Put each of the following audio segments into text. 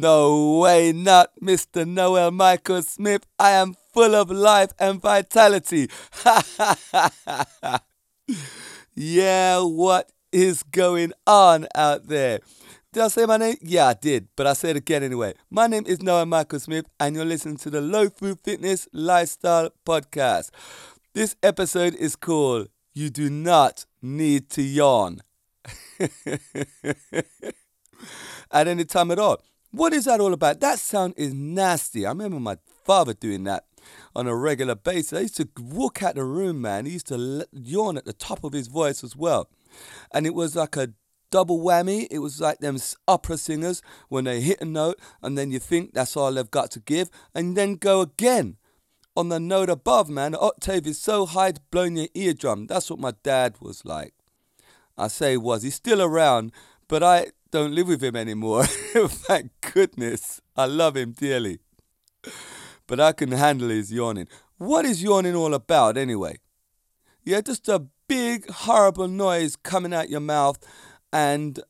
No way, not Mr. Noel Michael Smith. I am full of life and vitality. yeah, what is going on out there? Did I say my name? Yeah, I did, but I said it again anyway. My name is Noel Michael Smith, and you're listening to the Low Food Fitness Lifestyle Podcast. This episode is called You Do Not Need to Yawn. At any time at all. What is that all about? That sound is nasty. I remember my father doing that on a regular basis. I used to walk out the room, man. He used to yawn at the top of his voice as well. And it was like a double whammy. It was like them opera singers when they hit a note and then you think that's all they've got to give and then go again on the note above, man. The octave is so high it's blowing your eardrum. That's what my dad was like. I say was. He's still around, but I don't live with him anymore. Thank goodness. I love him dearly. But I can handle his yawning. What is yawning all about anyway? Yeah, just a big, horrible noise coming out your mouth and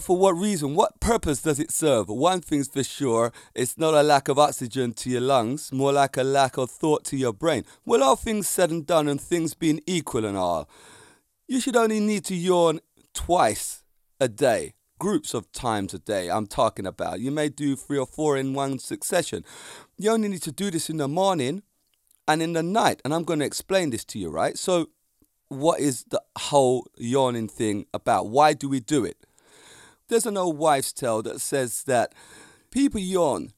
for what reason? What purpose does it serve? One thing's for sure, it's not a lack of oxygen to your lungs, more like a lack of thought to your brain. Well, all things said and done, and things being equal and all, you should only need to yawn twice a day. Groups of times a day, I'm talking about. You may do three or four in one succession. You only need to do this in the morning and in the night. And I'm going to explain this to you, right? So, what is the whole yawning thing about? Why do we do it? There's an old wives' tale that says that people yawn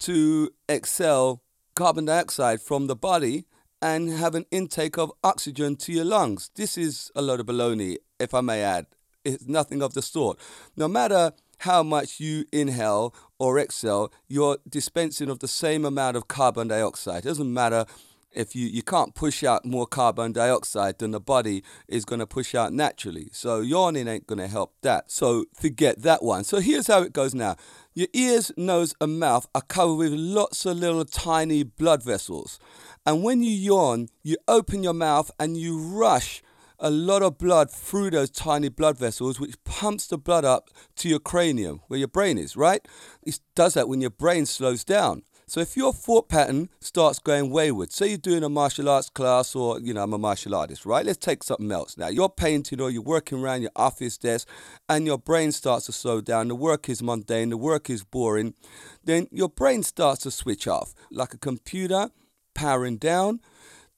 to exhale carbon dioxide from the body and have an intake of oxygen to your lungs. This is a load of baloney, if I may add. It's nothing of the sort. No matter how much you inhale or exhale, you're dispensing of the same amount of carbon dioxide. It doesn't matter if you, you can't push out more carbon dioxide than the body is going to push out naturally. So yawning ain't going to help that. So forget that one. So here's how it goes now. Your ears, nose, and mouth are covered with lots of little tiny blood vessels. And when you yawn, you open your mouth and you rush a lot of blood through those tiny blood vessels, which pumps the blood up to your cranium, where your brain is, right? It does that when your brain slows down. So if your thought pattern starts going wayward, say you're doing a martial arts class or, you know, I'm a martial artist, right? Let's take something else now. You're painting or you're working around your office desk and your brain starts to slow down. The work is mundane, the work is boring. Then your brain starts to switch off like a computer powering down.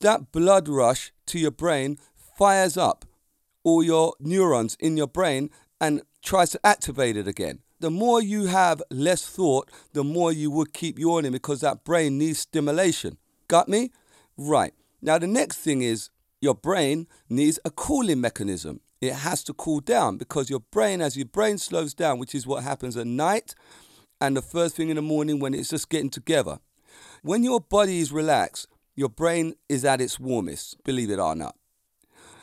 That blood rush to your brain fires up all your neurons in your brain and tries to activate it again the more you have less thought, the more you would keep yawning because that brain needs stimulation. Got me? Right. Now, the next thing is your brain needs a cooling mechanism. It has to cool down because your brain, as your brain slows down, which is what happens at night and the first thing in the morning when it's just getting together. When your body is relaxed, your brain is at its warmest, believe it or not.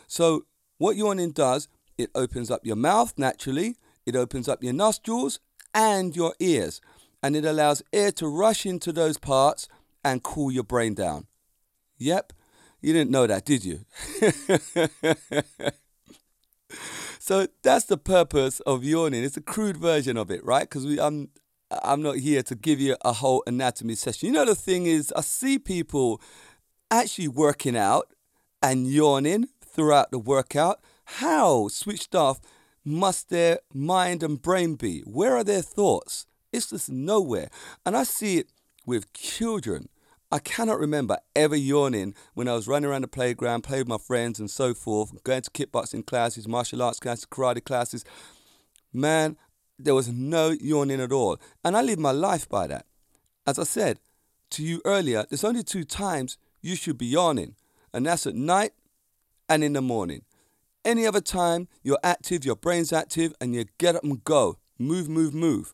So, what yawning does, it opens up your mouth naturally it opens up your nostrils and your ears, and it allows air to rush into those parts and cool your brain down. Yep, you didn't know that, did you? so that's the purpose of yawning. It's a crude version of it, right? Because I'm I'm not here to give you a whole anatomy session. You know the thing is, I see people actually working out and yawning throughout the workout. How switched off must their mind and brain be? Where are their thoughts? It's just nowhere. And I see it with children. I cannot remember ever yawning when I was running around the playground, playing with my friends and so forth, going to kickboxing classes, martial arts classes, karate classes. Man, there was no yawning at all. And I live my life by that. As I said to you earlier, there's only two times you should be yawning, and that's at night and in the morning. Any other time you're active, your brain's active, and you get up and go. Move, move, move.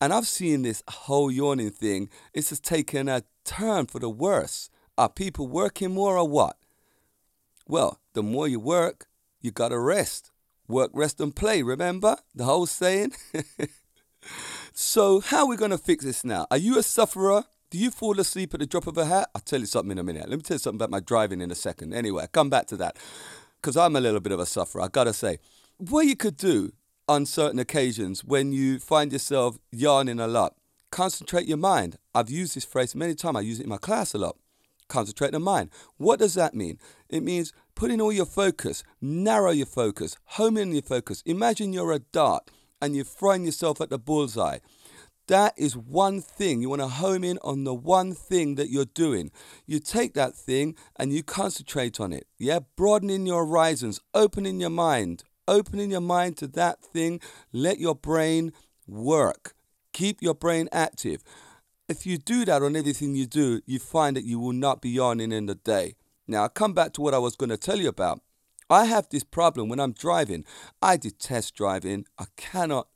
And I've seen this whole yawning thing, it's just taken a turn for the worse. Are people working more or what? Well, the more you work, you gotta rest. Work, rest, and play, remember? The whole saying? so, how are we gonna fix this now? Are you a sufferer? Do you fall asleep at the drop of a hat? I'll tell you something in a minute. Let me tell you something about my driving in a second. Anyway, come back to that because I'm a little bit of a sufferer, I gotta say. What you could do on certain occasions when you find yourself yarning a lot. Concentrate your mind. I've used this phrase many times. I use it in my class a lot. Concentrate the mind. What does that mean? It means putting all your focus, narrow your focus, home in your focus. Imagine you're a dart and you're throwing yourself at the bullseye. That is one thing. You want to home in on the one thing that you're doing. You take that thing and you concentrate on it. Yeah, broadening your horizons, opening your mind, opening your mind to that thing. Let your brain work. Keep your brain active. If you do that on everything you do, you find that you will not be yawning in the day. Now, come back to what I was going to tell you about. I have this problem when I'm driving. I detest driving. I cannot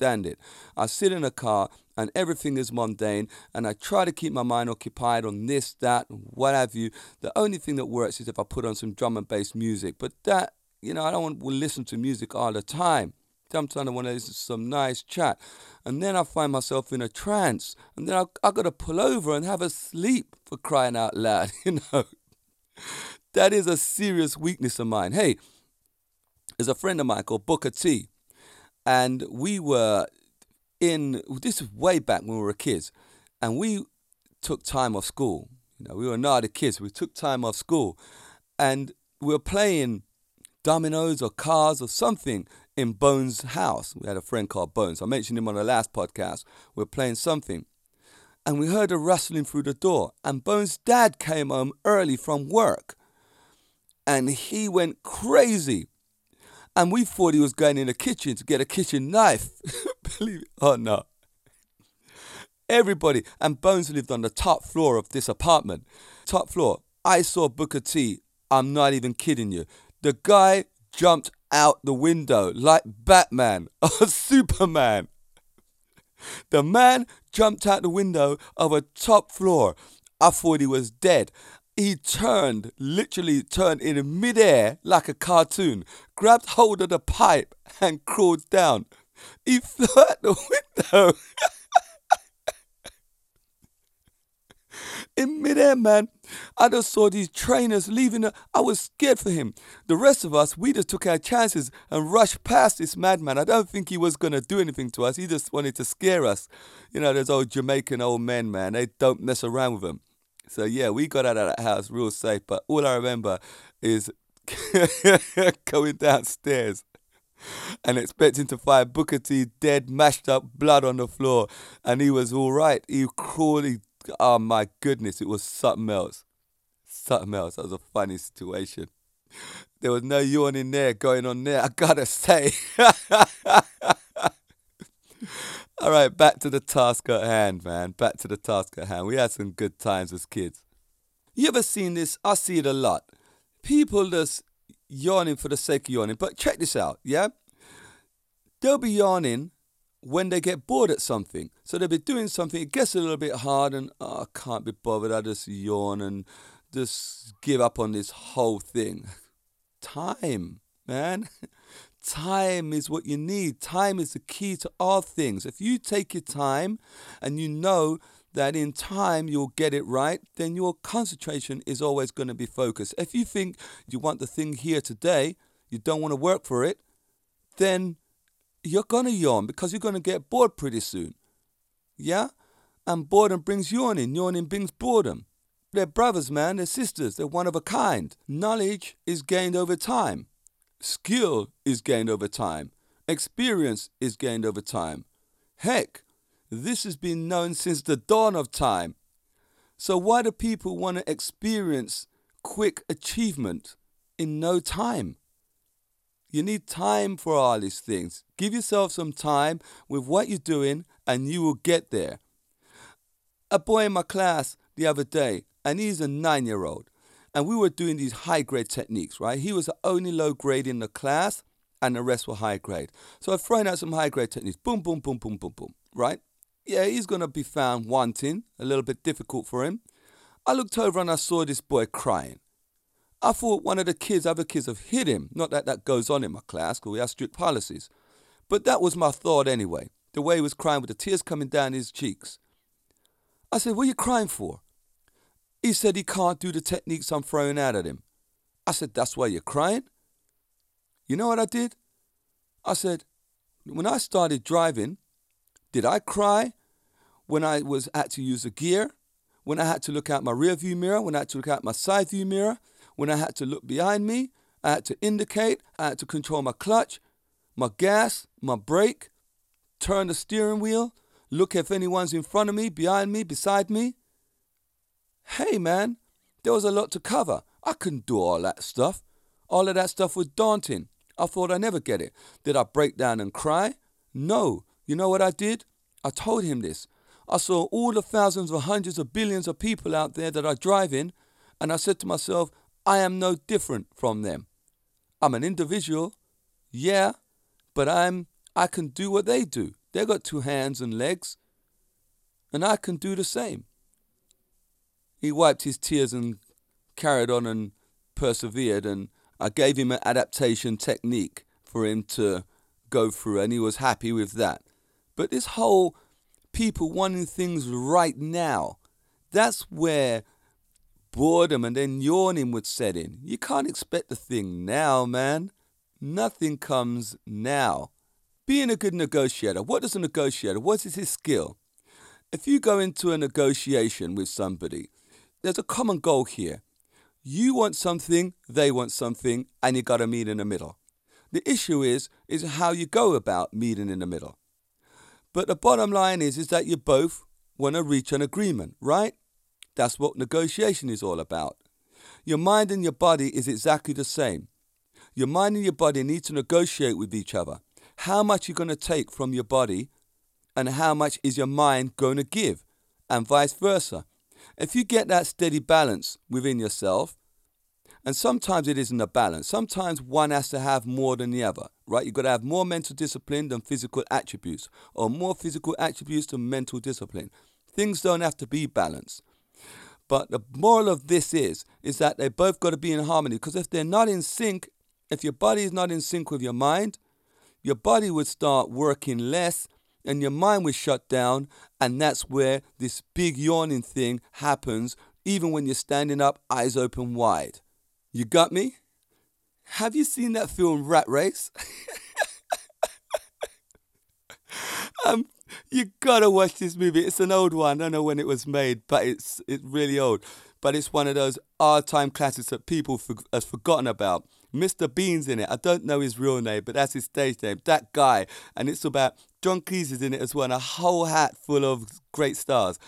it. I sit in a car and everything is mundane and I try to keep my mind occupied on this, that, what have you. The only thing that works is if I put on some drum and bass music. But that, you know, I don't want to listen to music all the time. Sometimes I want to listen to some nice chat. And then I find myself in a trance. And then I, I got to pull over and have a sleep for crying out loud, you know. That is a serious weakness of mine. Hey, there's a friend of mine called Booker T. And we were in, this was way back when we were kids. And we took time off school. You know, we were not kids. We took time off school. And we were playing dominoes or cars or something in Bones' house. We had a friend called Bones. I mentioned him on the last podcast. We were playing something. And we heard a rustling through the door. And Bones' dad came home early from work. And he went crazy. And we thought he was going in the kitchen to get a kitchen knife. Believe it or not. Everybody. And Bones lived on the top floor of this apartment. Top floor. I saw Booker T. I'm not even kidding you. The guy jumped out the window like Batman or Superman. The man jumped out the window of a top floor. I thought he was dead. He turned, literally turned in midair like a cartoon, grabbed hold of the pipe and crawled down. He flew out the window. in midair, man. I just saw these trainers leaving. I was scared for him. The rest of us, we just took our chances and rushed past this madman. I don't think he was going to do anything to us. He just wanted to scare us. You know, those old Jamaican old men, man. They don't mess around with them. So, yeah, we got out of that house real safe. But all I remember is going downstairs and expecting to find Booker T dead, mashed up, blood on the floor. And he was all right. He crawled, oh my goodness, it was something else. Something else. That was a funny situation. There was no yawning there going on there, I gotta say. All right, back to the task at hand, man. Back to the task at hand. We had some good times as kids. You ever seen this? I see it a lot. People just yawning for the sake of yawning. But check this out, yeah? They'll be yawning when they get bored at something. So they'll be doing something, it gets a little bit hard, and oh, I can't be bothered. I just yawn and just give up on this whole thing. Time, man. Time is what you need. Time is the key to all things. If you take your time and you know that in time you'll get it right, then your concentration is always going to be focused. If you think you want the thing here today, you don't want to work for it, then you're going to yawn because you're going to get bored pretty soon. Yeah? And boredom brings yawning, yawning brings boredom. They're brothers, man, they're sisters, they're one of a kind. Knowledge is gained over time, skill is gained over time, experience is gained over time. Heck, this has been known since the dawn of time. So, why do people want to experience quick achievement in no time? You need time for all these things. Give yourself some time with what you're doing and you will get there. A boy in my class the other day, and he's a nine year old, and we were doing these high grade techniques, right? He was the only low grade in the class, and the rest were high grade. So I've thrown out some high grade techniques boom, boom, boom, boom, boom, boom, right? Yeah, he's going to be found wanting, a little bit difficult for him. I looked over and I saw this boy crying. I thought one of the kids, other kids have hit him. Not that that goes on in my class because we have strict policies. But that was my thought anyway, the way he was crying with the tears coming down his cheeks. I said, What are you crying for? He said he can't do the techniques I'm throwing out at him. I said, That's why you're crying? You know what I did? I said, when I started driving, did I cry when I was had to use a gear? When I had to look out my rear view mirror? When I had to look out my side view mirror? When I had to look behind me? I had to indicate. I had to control my clutch, my gas, my brake, turn the steering wheel, look if anyone's in front of me, behind me, beside me. Hey man, there was a lot to cover. I couldn't do all that stuff. All of that stuff was daunting. I thought I'd never get it. Did I break down and cry? No. You know what I did? I told him this. I saw all the thousands or hundreds of billions of people out there that are driving, and I said to myself, I am no different from them. I'm an individual, yeah, but I'm I can do what they do. They've got two hands and legs, and I can do the same. He wiped his tears and carried on and persevered, and I gave him an adaptation technique for him to go through, and he was happy with that. But this whole people wanting things right now, that's where boredom and then yawning would set in. You can't expect the thing now, man. Nothing comes now. Being a good negotiator, what does a negotiator, what is his skill? If you go into a negotiation with somebody, there's a common goal here. You want something, they want something, and you got to meet in the middle. The issue is is how you go about meeting in the middle. But the bottom line is is that you both want to reach an agreement, right? That's what negotiation is all about. Your mind and your body is exactly the same. Your mind and your body need to negotiate with each other. How much you're going to take from your body and how much is your mind going to give and vice versa. If you get that steady balance within yourself, and sometimes it isn't a balance. Sometimes one has to have more than the other, right? You've got to have more mental discipline than physical attributes, or more physical attributes than mental discipline. Things don't have to be balanced. But the moral of this is, is that they both got to be in harmony. Because if they're not in sync, if your body is not in sync with your mind, your body would start working less and your mind was shut down. And that's where this big yawning thing happens, even when you're standing up, eyes open wide. You got me? Have you seen that film Rat Race? um, you gotta watch this movie. It's an old one. I don't know when it was made, but it's it's really old. But it's one of those all-time classics that people for, has forgotten about. Mr. Bean's in it. I don't know his real name, but that's his stage name. That guy, and it's about John Cleese is in it as well, and a whole hat full of great stars.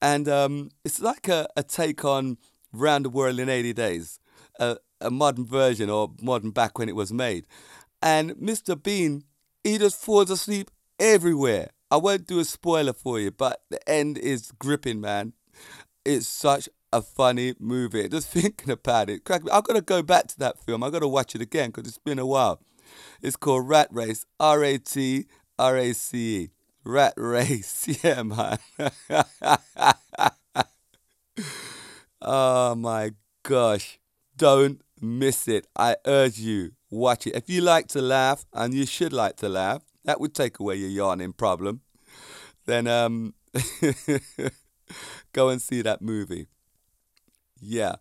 And um, it's like a, a take on Round the World in 80 Days a, a modern version or modern back when it was made. And Mr. Bean, he just falls asleep everywhere. I won't do a spoiler for you, but the end is gripping, man. It's such a funny movie. Just thinking about it, crack me. I've got to go back to that film. I've got to watch it again because it's been a while. It's called Rat Race. R A T R A C E. Rat Race. Yeah, man. oh my gosh. Don't miss it. I urge you, watch it. If you like to laugh, and you should like to laugh, that would take away your yawning problem. Then um, go and see that movie. Yeah.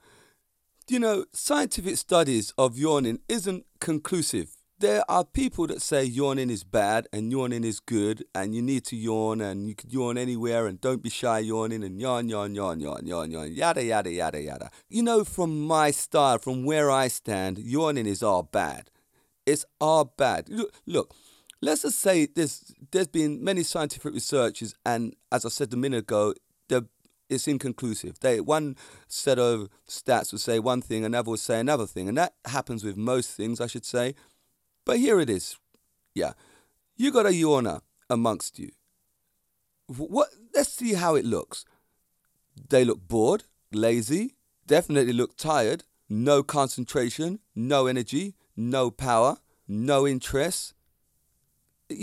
You know, scientific studies of yawning isn't conclusive there are people that say yawning is bad and yawning is good and you need to yawn and you can yawn anywhere and don't be shy yawning and yawn, yawn, yawn, yawn, yawn, yawn, yada, yada, yada, yada. You know, from my style, from where I stand, yawning is all bad. It's all bad. Look, let's just say there's, there's been many scientific researches and as I said a minute ago, it's inconclusive. They one set of stats would say one thing, another would say another thing, and that happens with most things, I should say. But here it is. Yeah. You got a yawner amongst you. What let's see how it looks. They look bored, lazy, definitely look tired, no concentration, no energy, no power, no interest.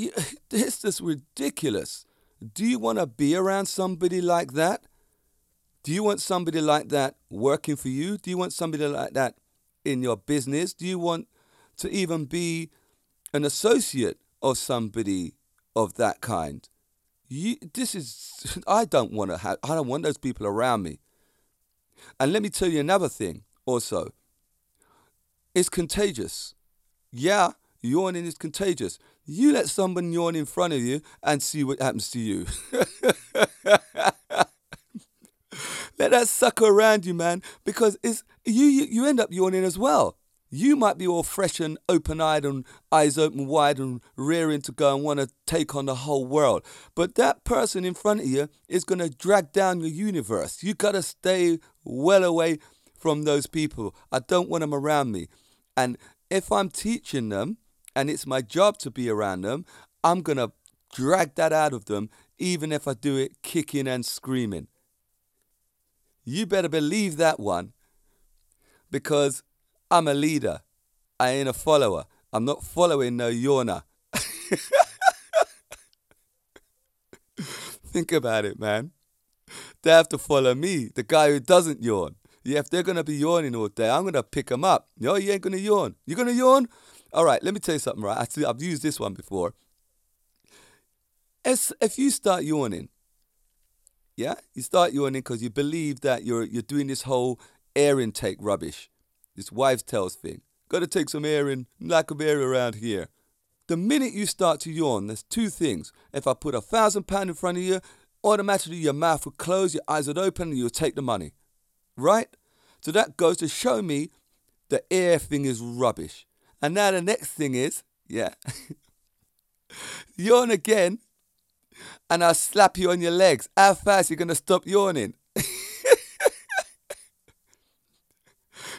This is ridiculous. Do you want to be around somebody like that? Do you want somebody like that working for you? Do you want somebody like that in your business? Do you want to even be an associate of somebody of that kind. You, this is I don't want to have I don't want those people around me. And let me tell you another thing also. It's contagious. Yeah, yawning is contagious. You let someone yawn in front of you and see what happens to you. let that sucker around you, man, because it's you, you you end up yawning as well. You might be all fresh and open eyed and eyes open wide and rearing to go and want to take on the whole world. But that person in front of you is going to drag down your universe. You got to stay well away from those people. I don't want them around me. And if I'm teaching them and it's my job to be around them, I'm going to drag that out of them, even if I do it kicking and screaming. You better believe that one because I'm a leader. I ain't a follower. I'm not following no yawner. Think about it, man. They have to follow me, the guy who doesn't yawn. Yeah, if they're gonna be yawning all day, I'm gonna pick them up. No, you ain't gonna yawn. You gonna yawn? All right, let me tell you something. Right, I see, I've used this one before. If you start yawning, yeah, you start yawning because you believe that you're you're doing this whole air intake rubbish. This wives' tales thing. Got to take some air in, lack of air around here. The minute you start to yawn, there's two things. If I put a thousand pound in front of you, automatically your mouth would close, your eyes would open, and you'll take the money. Right? So that goes to show me the air thing is rubbish. And now the next thing is, yeah, yawn again, and I'll slap you on your legs. How fast are you going to stop yawning?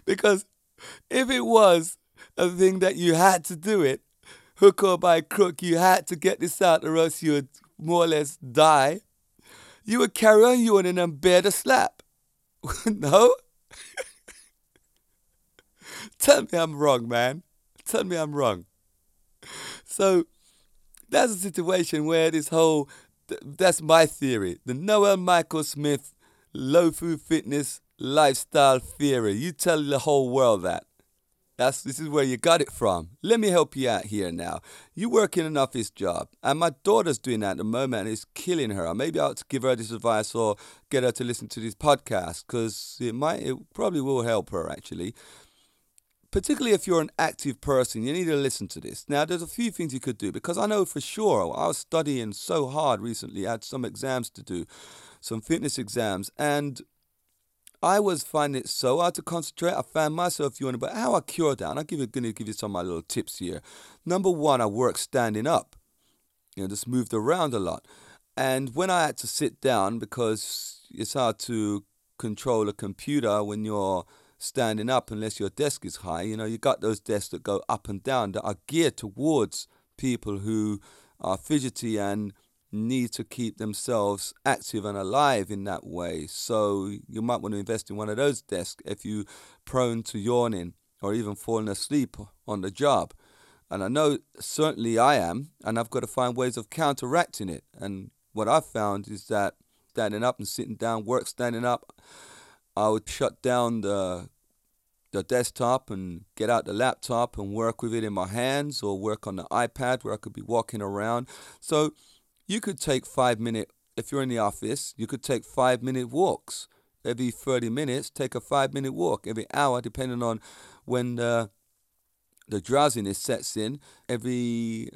because if it was a thing that you had to do it, hook or by crook, you had to get this out or else you would more or less die, you would carry on yawning and bear the slap. no? Tell me I'm wrong, man. Tell me I'm wrong. So that's a situation where this whole that's my theory. The Noel Michael Smith low food fitness lifestyle theory. You tell the whole world that. That's this is where you got it from. Let me help you out here now. You work in an office job, and my daughter's doing that at the moment, and it's killing her. Maybe I'll give her this advice or get her to listen to this podcast because it might, it probably will help her actually. Particularly if you're an active person, you need to listen to this. Now, there's a few things you could do because I know for sure I was studying so hard recently. I had some exams to do, some fitness exams, and I was finding it so hard to concentrate. I found myself yawning, but how I cure that, and I'm going to give you some of my little tips here. Number one, I work standing up, you know, just moved around a lot. And when I had to sit down, because it's hard to control a computer when you're standing up unless your desk is high, you know, you got those desks that go up and down that are geared towards people who are fidgety and need to keep themselves active and alive in that way. So you might want to invest in one of those desks if you're prone to yawning or even falling asleep on the job. And I know certainly I am, and I've got to find ways of counteracting it. And what I've found is that standing up and sitting down, work standing up, I would shut down the the desktop and get out the laptop and work with it in my hands or work on the iPad where I could be walking around. So you could take five minute if you're in the office you could take five minute walks every 30 minutes take a five minute walk every hour depending on when the, the drowsiness sets in every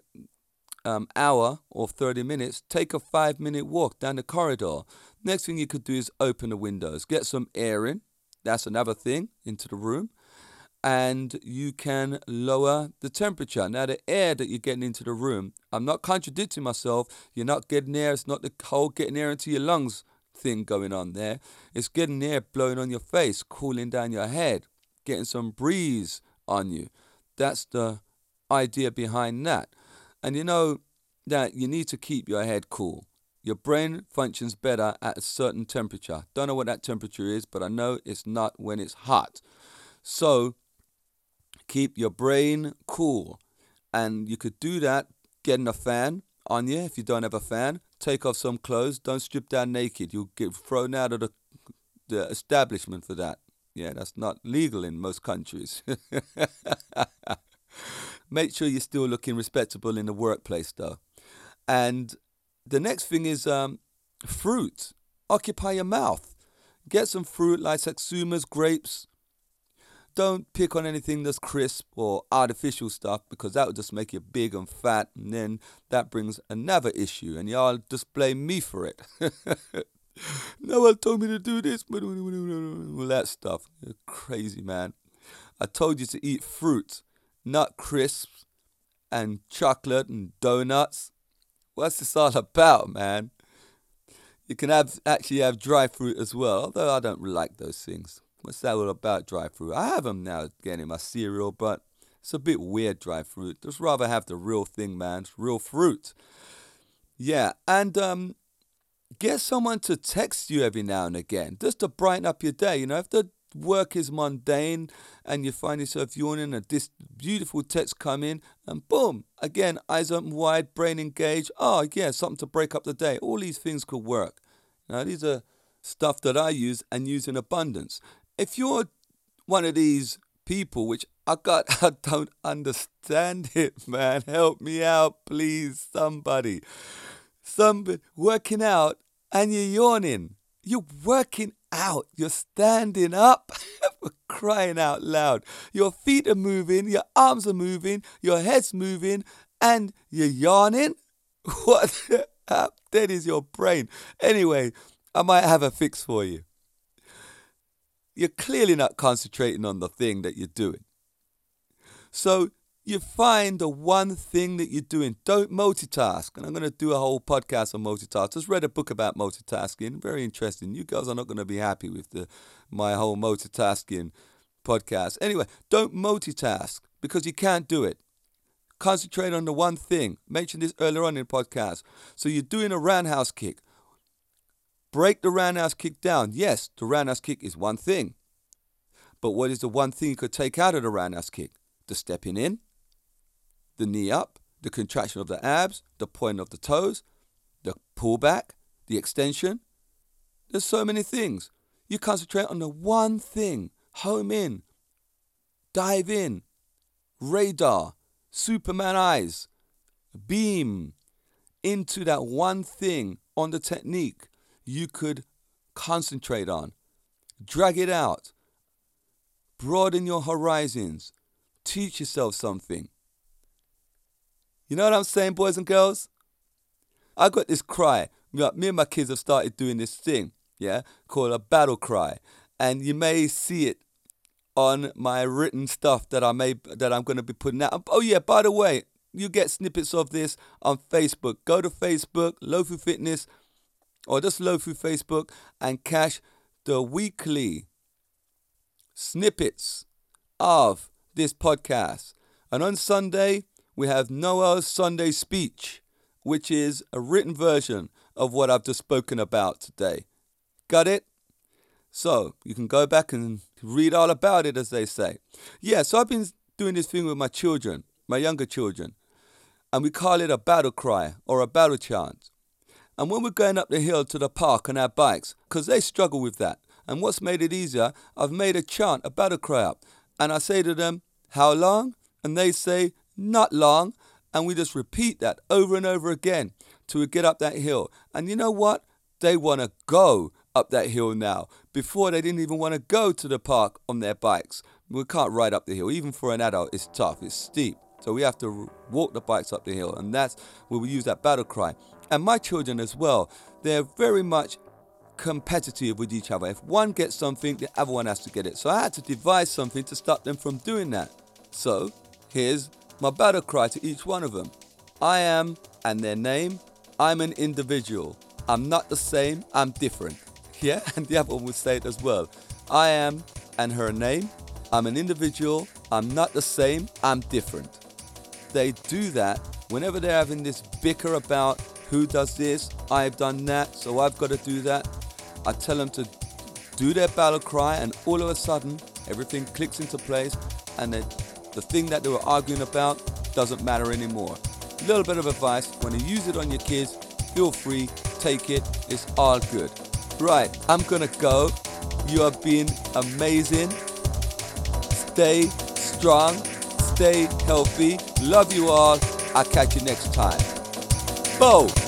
um, hour or 30 minutes take a five minute walk down the corridor next thing you could do is open the windows get some air in that's another thing into the room and you can lower the temperature. Now, the air that you're getting into the room, I'm not contradicting myself. You're not getting air, it's not the cold getting air into your lungs thing going on there. It's getting air blowing on your face, cooling down your head, getting some breeze on you. That's the idea behind that. And you know that you need to keep your head cool. Your brain functions better at a certain temperature. Don't know what that temperature is, but I know it's not when it's hot. So, keep your brain cool. And you could do that getting a fan on you if you don't have a fan. Take off some clothes. Don't strip down naked. You'll get thrown out of the, the establishment for that. Yeah, that's not legal in most countries. Make sure you're still looking respectable in the workplace, though. And the next thing is um, fruit. Occupy your mouth. Get some fruit like satsumas, grapes, don't pick on anything that's crisp or artificial stuff because that would just make you big and fat, and then that brings another issue, and y'all just blame me for it. no one told me to do this, but all that stuff. You're crazy, man. I told you to eat fruit, nut crisps, and chocolate and donuts. What's this all about, man? You can have actually have dry fruit as well, although I don't like those things. What's that all about, dry fruit? I have them now again in my cereal, but it's a bit weird, dry fruit. Just rather have the real thing, man. It's real fruit. Yeah, and um, get someone to text you every now and again, just to brighten up your day. You know, if the work is mundane and you find yourself yawning and this beautiful text come in and boom again eyes open wide brain engaged oh yeah something to break up the day all these things could work now these are stuff that i use and use in abundance if you're one of these people which I got I don't understand it, man. Help me out, please, somebody. Somebody working out and you're yawning. You're working out. You're standing up. crying out loud. Your feet are moving, your arms are moving, your head's moving, and you're yawning? What the dead is your brain? Anyway, I might have a fix for you you're clearly not concentrating on the thing that you're doing. So you find the one thing that you're doing. Don't multitask. And I'm going to do a whole podcast on multitask. Just read a book about multitasking. Very interesting. You guys are not going to be happy with the my whole multitasking podcast. Anyway, don't multitask because you can't do it. Concentrate on the one thing. Mentioned this earlier on in the podcast. So you're doing a roundhouse kick break the roundhouse kick down. Yes, the roundhouse kick is one thing. But what is the one thing you could take out of the roundhouse kick? The stepping in, the knee up, the contraction of the abs, the point of the toes, the pullback, the extension. There's so many things. You concentrate on the one thing. Home in, dive in, radar, Superman eyes, beam into that one thing on the technique you could concentrate on. Drag it out. Broaden your horizons. Teach yourself something. You know what I'm saying, boys and girls? I got this cry. Me and my kids have started doing this thing, yeah, called a battle cry. And you may see it on my written stuff that I may that I'm going to be putting out. Oh yeah, by the way, you get snippets of this on Facebook. Go to Facebook, Lofu Fitness or just through Facebook and catch the weekly snippets of this podcast. And on Sunday, we have Noel's Sunday speech, which is a written version of what I've just spoken about today. Got it? So you can go back and read all about it, as they say. Yeah, so I've been doing this thing with my children, my younger children, and we call it a battle cry or a battle chant. And when we're going up the hill to the park on our bikes, because they struggle with that. And what's made it easier, I've made a chant, a battle cry up. And I say to them, How long? And they say, Not long. And we just repeat that over and over again till we get up that hill. And you know what? They want to go up that hill now. Before they didn't even want to go to the park on their bikes. We can't ride up the hill. Even for an adult, it's tough, it's steep. So we have to walk the bikes up the hill. And that's where we use that battle cry and my children as well, they're very much competitive with each other. If one gets something, the other one has to get it. So I had to devise something to stop them from doing that. So here's my battle cry to each one of them I am, and their name, I'm an individual. I'm not the same, I'm different. Yeah, and the other one would say it as well. I am, and her name, I'm an individual, I'm not the same, I'm different. They do that whenever they're having this bicker about who does this? I've done that, so I've got to do that. I tell them to do their battle cry, and all of a sudden, everything clicks into place, and the, the thing that they were arguing about doesn't matter anymore. A little bit of advice when you use it on your kids, feel free, take it, it's all good. Right, I'm gonna go. You have been amazing. Stay strong, stay healthy. Love you all. I'll catch you next time. Bo.